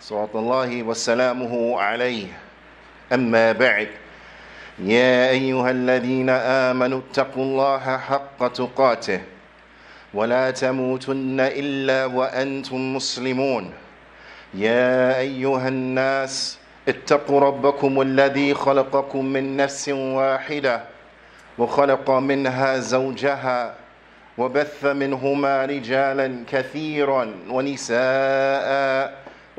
صلوات الله وسلامه عليه. أما بعد يا أيها الذين آمنوا اتقوا الله حق تقاته ولا تموتن إلا وأنتم مسلمون. يا أيها الناس اتقوا ربكم الذي خلقكم من نفس واحدة وخلق منها زوجها وبث منهما رجالا كثيرا ونساء.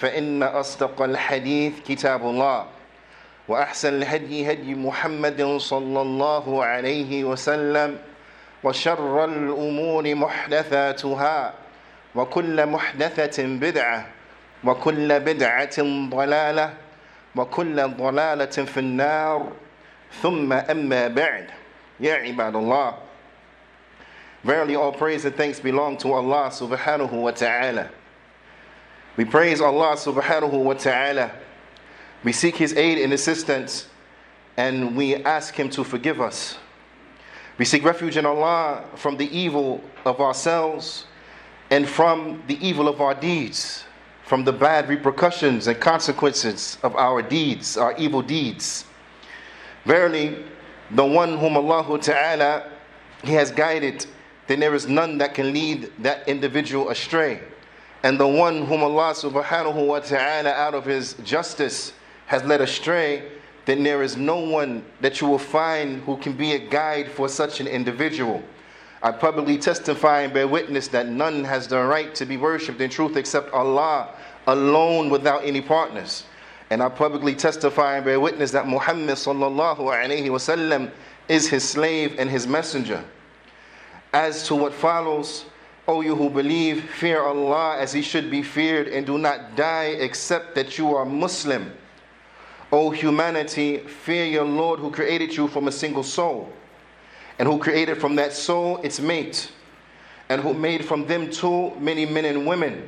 فإن أصدق الحديث كتاب الله وأحسن الهدي هدي محمد صلى الله عليه وسلم وشر الأمور محدثاتها وكل محدثة بدعة وكل بدعة ضلالة وكل ضلالة في النار ثم أما بعد يا عباد الله Verily all praise and thanks belong to Allah subhanahu wa ta'ala. We praise Allah subhanahu wa ta'ala. We seek His aid and assistance and we ask Him to forgive us. We seek refuge in Allah from the evil of ourselves and from the evil of our deeds, from the bad repercussions and consequences of our deeds, our evil deeds. Verily, the one whom Allah Ta'ala He has guided, then there is none that can lead that individual astray. And the one whom Allah subhanahu wa ta'ala out of his justice has led astray, then there is no one that you will find who can be a guide for such an individual. I publicly testify and bear witness that none has the right to be worshipped in truth except Allah alone without any partners. And I publicly testify and bear witness that Muhammad sallallahu alayhi wasallam is his slave and his messenger. As to what follows, O you who believe, fear Allah as he should be feared and do not die except that you are Muslim. O humanity, fear your Lord who created you from a single soul, and who created from that soul its mate, and who made from them two many men and women.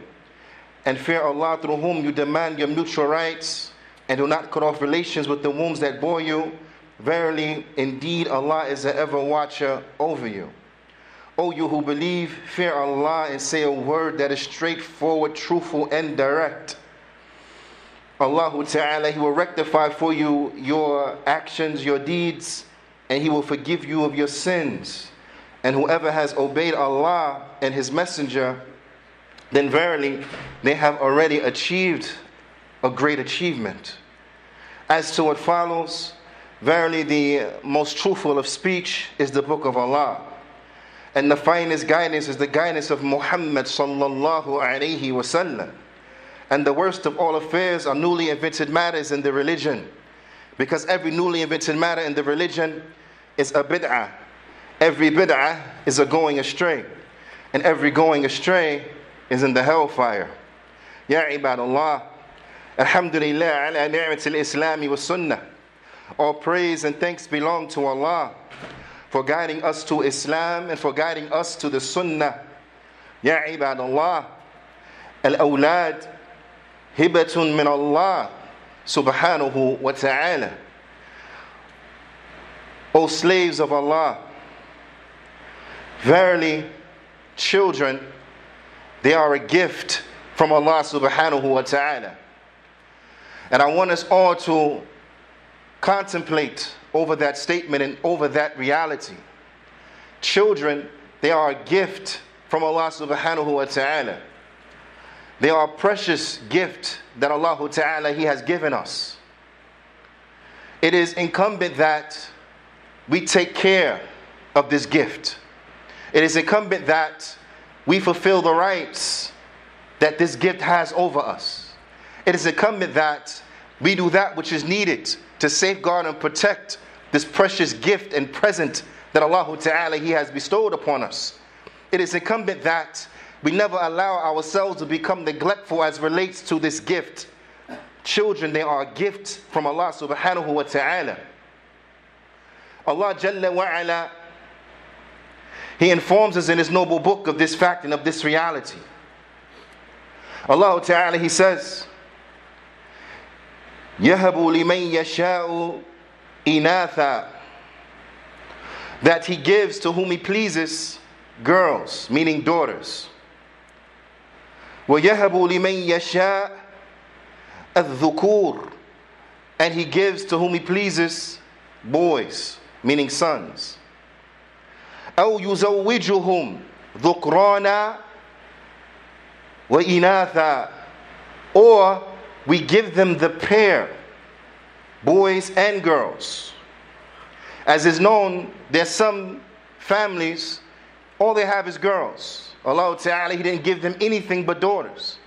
And fear Allah through whom you demand your mutual rights, and do not cut off relations with the wombs that bore you. Verily, indeed, Allah is the ever watcher over you. O you who believe, fear Allah and say a word that is straightforward, truthful, and direct. Allah Ta'ala, He will rectify for you your actions, your deeds, and He will forgive you of your sins. And whoever has obeyed Allah and His Messenger, then verily they have already achieved a great achievement. As to what follows, verily the most truthful of speech is the Book of Allah. And the finest guidance is the guidance of Muhammad sallallahu alayhi wasallam. And the worst of all affairs are newly invented matters in the religion. Because every newly invented matter in the religion is a bid'ah. Every bid'ah is a going astray. And every going astray is in the hellfire. Ya ibadallah. Alhamdulillah ala ni'mat al-Islami wa sunnah. All praise and thanks belong to Allah for guiding us to Islam and for guiding us to the Sunnah. Ya ibadallah, al-awlad hibatun min Allah subhanahu wa ta'ala. O slaves of Allah, verily children, they are a gift from Allah subhanahu wa ta'ala. And I want us all to contemplate over that statement and over that reality. Children, they are a gift from Allah subhanahu wa ta'ala. They are a precious gift that Allah ta'ala He has given us. it is incumbent that we take care of this gift. It is incumbent that we fulfill the rights that this gift has over us. It is incumbent that we do that which is needed to safeguard and protect this precious gift and present that Allah Ta'ala He has bestowed upon us. It is incumbent that we never allow ourselves to become neglectful as relates to this gift. Children, they are a gift from Allah subhanahu wa ta'ala. Allah Jalla wa ala, He informs us in His noble book of this fact and of this reality. Allah Ta'ala, He says, يهب لمن يشاء إناثا that he gives to whom he pleases girls, meaning daughters. وَيَهَبُ لِمَن يَشَاء الذُّكُورِ And he gives to whom he pleases boys, meaning sons. أَوْ يُزَوِّجُهُمْ ذُكْرَانًا وَإِنَاثًا Or we give them the pair, boys and girls. As is known, there's some families, all they have is girls. Allah Ta'ala, He didn't give them anything but daughters.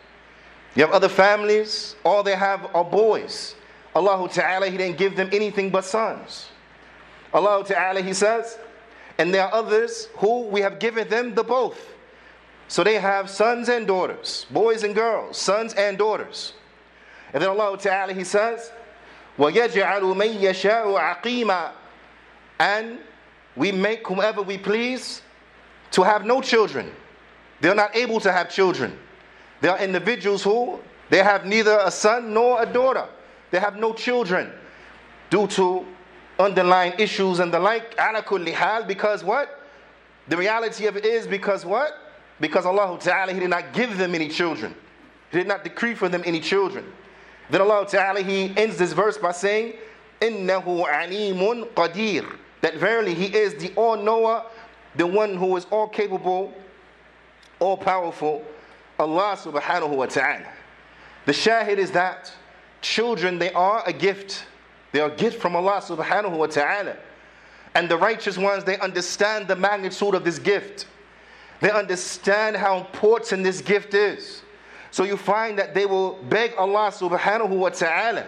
You have other families, all they have are boys. Allah Ta'ala, He didn't give them anything but sons. Allah Ta'ala, He says, and there are others who we have given them the both. So they have sons and daughters, boys and girls, sons and daughters. And then Allah Ta'ala, He says, وَيَجْعَلُ مَن يَشَاءُ عَقِيمًا And we make whomever we please to have no children. They're not able to have children. There are individuals who they have neither a son nor a daughter. They have no children due to underlying issues and the like. Ala because what? The reality of it is because what? Because Allah Ta'ala He did not give them any children. He did not decree for them any children. Then Allah Ta'ala He ends this verse by saying, إِنَّهُ عَلِيمٌ قَدِيرٌ that verily He is the all knower, the one who is all capable, all powerful, Allah subhanahu wa ta'ala. The shahid is that children, they are a gift. They are a gift from Allah subhanahu wa ta'ala. And the righteous ones, they understand the magnitude of this gift. They understand how important this gift is. So you find that they will beg Allah subhanahu wa ta'ala.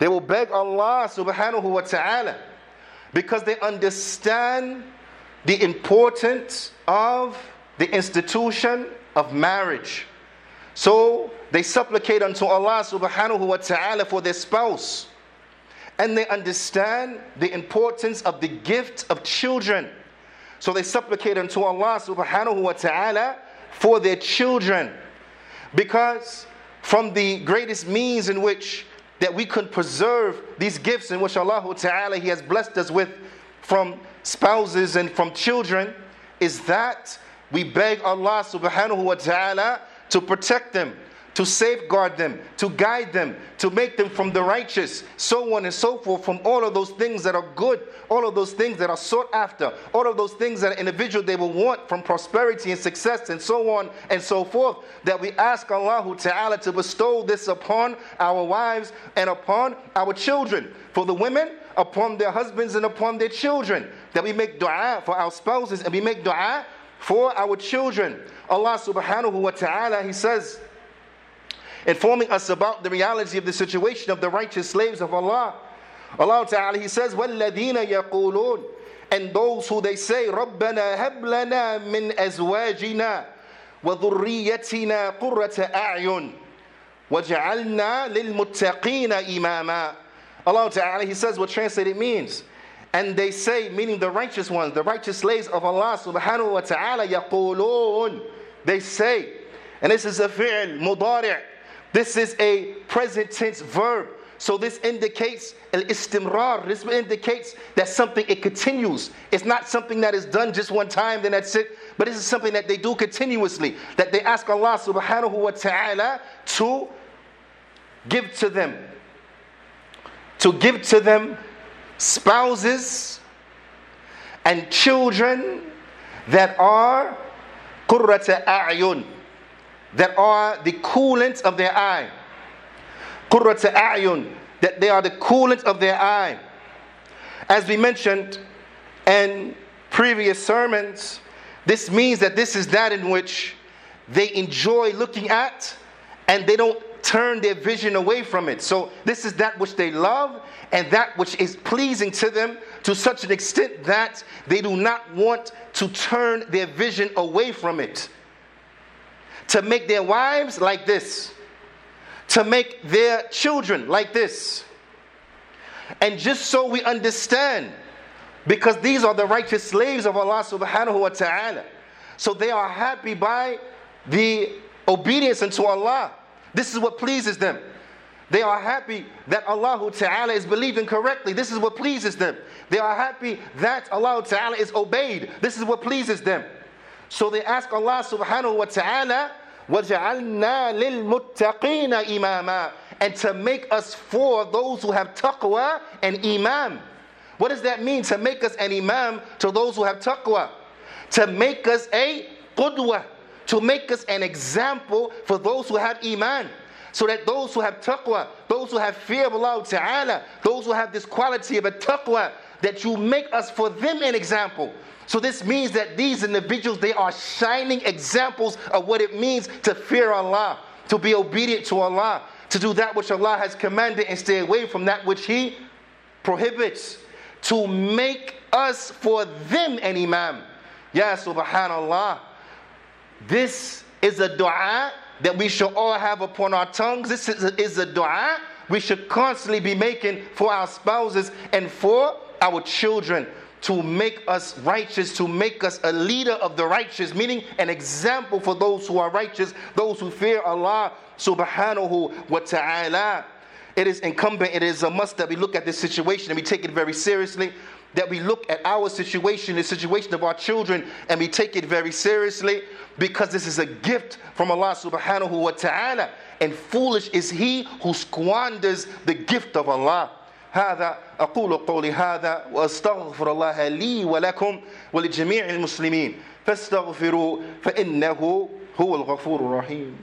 They will beg Allah subhanahu wa ta'ala because they understand the importance of the institution of marriage. So they supplicate unto Allah subhanahu wa ta'ala for their spouse. And they understand the importance of the gift of children. So they supplicate unto Allah subhanahu wa ta'ala for their children. Because from the greatest means in which that we could preserve these gifts in which Allah Ta'ala He has blessed us with from spouses and from children is that we beg Allah subhanahu wa ta'ala to protect them to safeguard them, to guide them, to make them from the righteous, so on and so forth, from all of those things that are good, all of those things that are sought after, all of those things that an individual they will want from prosperity and success and so on and so forth, that we ask Allah Ta'ala to bestow this upon our wives and upon our children. For the women, upon their husbands and upon their children. That we make dua for our spouses and we make dua for our children. Allah subhanahu wa ta'ala, He says, informing us about the reality of the situation of the righteous slaves of Allah. Allah Ta'ala, He says, وَالَّذِينَ يَقُولُونَ And those who they say, رَبَّنَا هَبْ لَنَا مِنْ أَزْوَاجِنَا وَذُرِّيَّتِنَا قُرَّةَ أَعْيُنٍ وَجَعَلْنَا لِلْمُتَّقِينَ إِمَامًا Allah Ta'ala, He says what translated means. And they say, meaning the righteous ones, the righteous slaves of Allah subhanahu wa ta'ala, يقولون. They say, and this is a fi'l, mudari' This is a present tense verb. So this indicates al-istimrar. This indicates that something it continues. It's not something that is done just one time, then that's it. But this is something that they do continuously. That they ask Allah subhanahu wa ta'ala to give to them. To give to them spouses and children that are qurrata a'yun that are the coolant of their eye. Qurrata a'yun, that they are the coolant of their eye. As we mentioned in previous sermons, this means that this is that in which they enjoy looking at and they don't turn their vision away from it. So, this is that which they love and that which is pleasing to them to such an extent that they do not want to turn their vision away from it. To make their wives like this, to make their children like this. And just so we understand, because these are the righteous slaves of Allah subhanahu wa ta'ala. So they are happy by the obedience unto Allah. This is what pleases them. They are happy that Allah Ta'ala is believing correctly. This is what pleases them. They are happy that Allah Ta'ala is obeyed. This is what pleases them. So they ask Allah subhanahu wa ta'ala, وَجَعَلْنَا لِلْمُتَّقِينَ إِمَامًا And to make us for those who have taqwa and imam. What does that mean? To make us an imam to those who have taqwa. To make us a qudwa. To make us an example for those who have iman so that those who have taqwa, those who have fear of Allah Ta'ala, those who have this quality of a taqwa, that you make us for them an example. So this means that these individuals, they are shining examples of what it means to fear Allah, to be obedient to Allah, to do that which Allah has commanded and stay away from that which He prohibits, to make us for them an imam. Ya subhanallah. This is a dua that we should all have upon our tongues. This is a, is a dua we should constantly be making for our spouses and for our children to make us righteous, to make us a leader of the righteous, meaning an example for those who are righteous, those who fear Allah subhanahu wa ta'ala. It is incumbent, it is a must that we look at this situation and we take it very seriously that we look at our situation, the situation of our children, and we take it very seriously because this is a gift from Allah subhanahu wa ta'ala. And foolish is he who squanders the gift of Allah. هذا أقول قولي هذا وأستغفر الله لي ولكم ولجميع المسلمين. فاستغفروا فإنه هو الغفور الرحيم.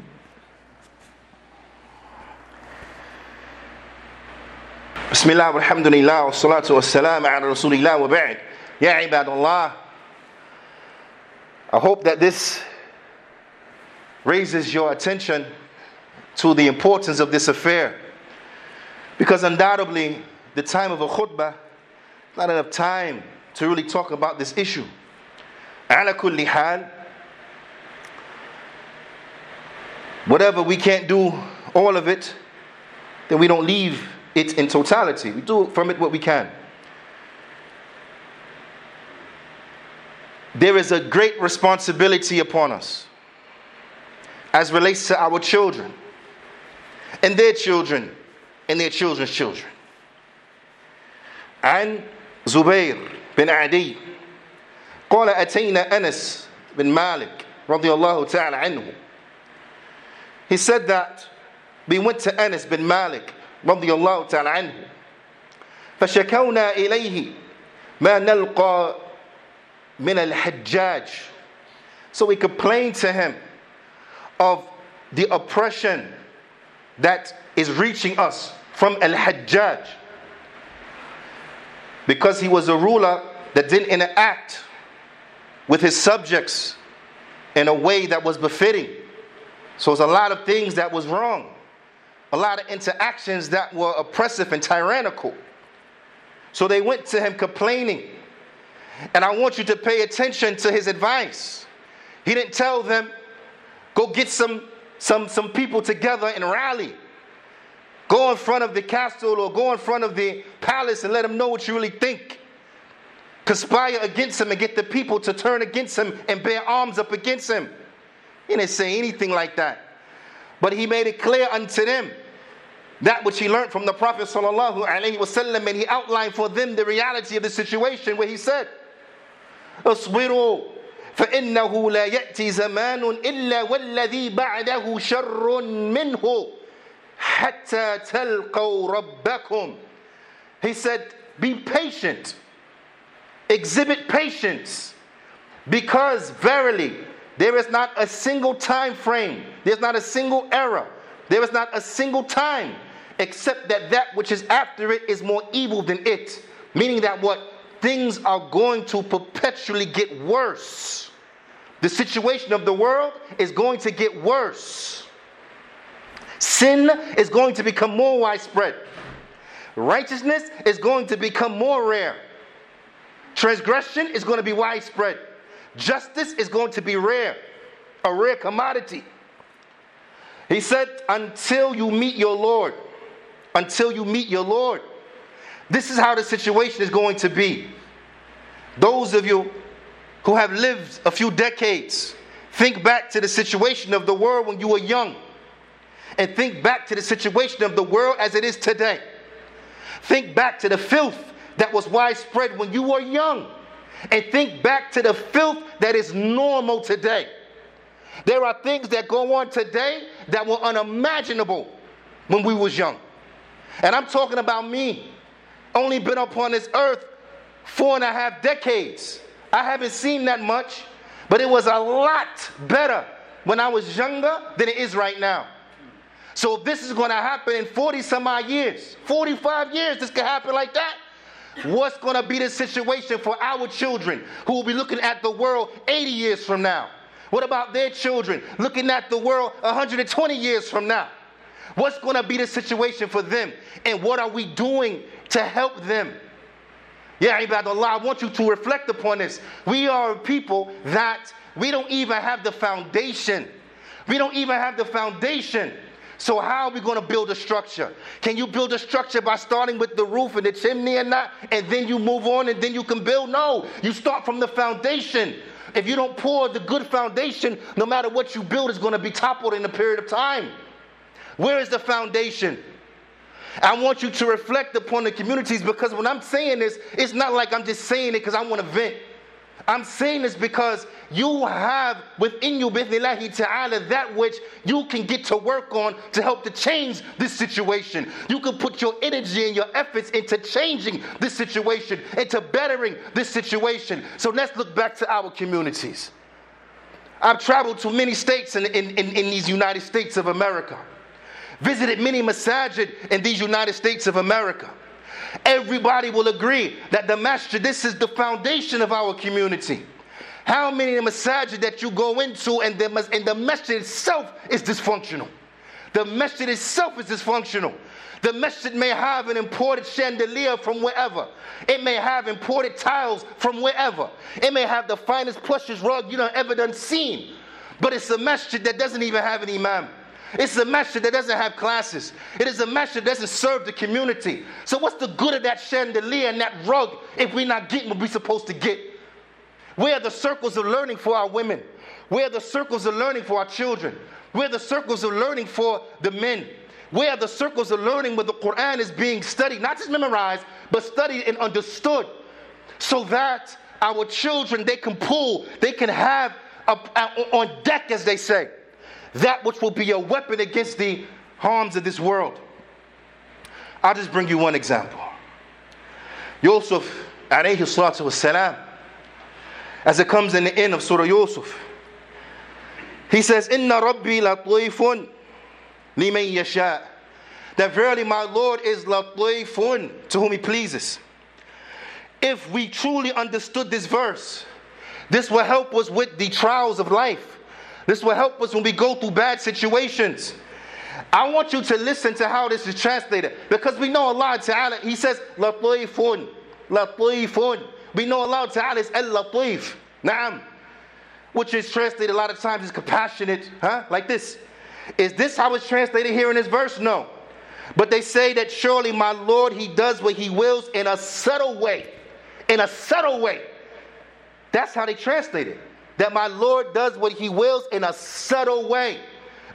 بسم الله والحمد لله والصلاة والسلام على رسول الله وبعد. يا عباد الله I hope that this raises your attention to the importance of this affair. Because undoubtedly the time of a khutbah not enough time to really talk about this issue على كل حال whatever we can't do all of it then we don't leave it in totality. We do from it what we can. There is a great responsibility upon us as relates to our children and their children and their children's children. عن زبير بن عدي قال أتينا أنس بن مالك رضي الله تعالى عنه He said that we went to Anas bin Malik رضي الله تعالى عنه فشكونا إليه ما نلقى من الحجاج so we complained to him of the oppression that is reaching us from al-hajjaj because he was a ruler that didn't interact with his subjects in a way that was befitting so it's a lot of things that was wrong a lot of interactions that were oppressive and tyrannical. So they went to him complaining. And I want you to pay attention to his advice. He didn't tell them, go get some, some, some people together and rally. Go in front of the castle or go in front of the palace and let them know what you really think. Conspire against him and get the people to turn against him and bear arms up against him. He didn't say anything like that. But he made it clear unto them that which he learned from the Prophet sallallahu alaihi wasallam, and he outlined for them the reality of the situation where he said, "اصبروا فإنه لا يأتي زمان إلا والذي بعده شر منه حتى تلقوا ربكم." He said, "Be patient, exhibit patience, because verily there is not a single time frame, there's not a single era, there is not a single time." except that that which is after it is more evil than it. Meaning that what? Things are going to perpetually get worse. The situation of the world is going to get worse. Sin is going to become more widespread. Righteousness is going to become more rare. Transgression is going to be widespread. Justice is going to be rare, a rare commodity. He said, until you meet your Lord, until you meet your Lord. This is how the situation is going to be. Those of you who have lived a few decades, think back to the situation of the world when you were young, and think back to the situation of the world as it is today. Think back to the filth that was widespread when you were young, and think back to the filth that is normal today. There are things that go on today that were unimaginable when we was young. And I'm talking about me. Only been upon this earth four and a half decades. I haven't seen that much, but it was a lot better when I was younger than it is right now. So if this is going to happen in 40 some odd years, 45 years, this could happen like that. What's going to be the situation for our children who will be looking at the world 80 years from now? What about their children looking at the world 120 years from now? What's going to be the situation for them? And what are we doing to help them? Yeah, Ibadullah, I want you to reflect upon this. We are a people that we don't even have the foundation. We don't even have the foundation. So, how are we going to build a structure? Can you build a structure by starting with the roof and the chimney and that, and then you move on and then you can build? No, you start from the foundation. If you don't pour the good foundation, no matter what you build is going to be toppled in a period of time. Where is the foundation? I want you to reflect upon the communities because when I'm saying this, it's not like I'm just saying it because I want to vent. I'm saying this because you have within you, bi'thnillahi ta'ala, that which you can get to work on to help to change this situation. You can put your energy and your efforts into changing this situation, into bettering this situation. So let's look back to our communities. I've traveled to many states in, in, in, in these United States of America, visited many masajid in these United States of America. Everybody will agree that the masjid, this is the foundation of our community. How many masajid that you go into and the, and the masjid itself is dysfunctional? The masjid itself is dysfunctional. The masjid may have an imported chandelier from wherever. It may have imported tiles from wherever. It may have the finest plushest rug you know ever done seen. But it's a masjid that doesn't even have an imam. It's a masjid that doesn't have classes. It is a masjid that doesn't serve the community. So what's the good of that chandelier and that rug if we're not getting what we're supposed to get? Where are the circles of learning for our women? Where are the circles of learning for our children? Where are the circles of learning for the men? Where are the circles of learning where the Quran is being studied, not just memorized, but studied and understood, so that our children they can pull, they can have a, a, on deck, as they say, that which will be a weapon against the harms of this world. I'll just bring you one example. Yusuf, alayhi salatu salam, as it comes in the end of Surah Yusuf, he says, Inna Rabbi latifun liman yasha. That verily my Lord is latifun to whom he pleases. If we truly understood this verse, this will help us with the trials of life. This will help us when we go through bad situations. I want you to listen to how this is translated because we know Allah Ta'ala, He says, Latifun, Latifun. We know Allah Ta'ala is Al Latif, Naam, which is translated a lot of times as compassionate, huh? Like this. Is this how it's translated here in this verse? No. But they say that surely my Lord, He does what He wills in a subtle way. In a subtle way. That's how they translate it that my Lord does what he wills in a subtle way.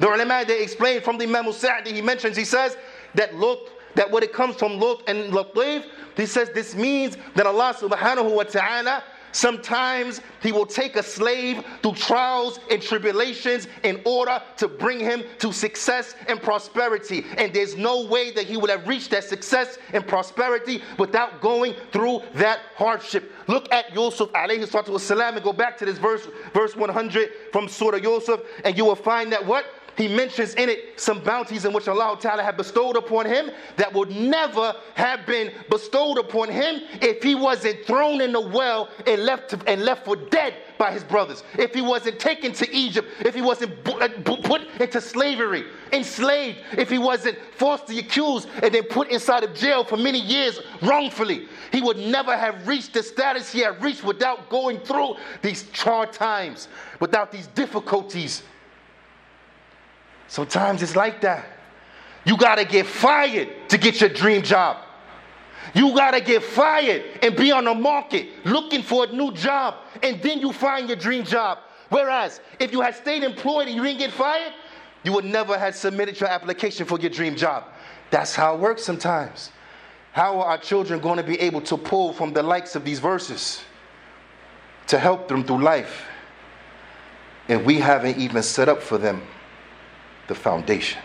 The ulama they explain from the Imam Sa'di, he mentions, he says that Lutf, that when it comes from Lutf and Latif, he says this means that Allah subhanahu wa ta'ala Sometimes he will take a slave through trials and tribulations in order to bring him to success and prosperity. And there's no way that he would have reached that success and prosperity without going through that hardship. Look at Yusuf alayhi salatu wasalam and go back to this verse, verse 100 from Surah Yusuf, and you will find that what? He mentions in it some bounties in which Allah Ta'ala had bestowed upon him that would never have been bestowed upon him if he wasn't thrown in the well and left, to, and left for dead by his brothers, if he wasn't taken to Egypt, if he wasn't uh, put into slavery, enslaved, if he wasn't falsely accused and then put inside of jail for many years wrongfully. He would never have reached the status he had reached without going through these hard times, without these difficulties. Sometimes it's like that. You got to get fired to get your dream job. You got to get fired and be on the market looking for a new job, and then you find your dream job. Whereas if you had stayed employed and you didn't get fired, you would never have submitted your application for your dream job. That's how it works sometimes. How are our children going to be able to pull from the likes of these verses to help them through life? And we haven't even set up for them the foundation.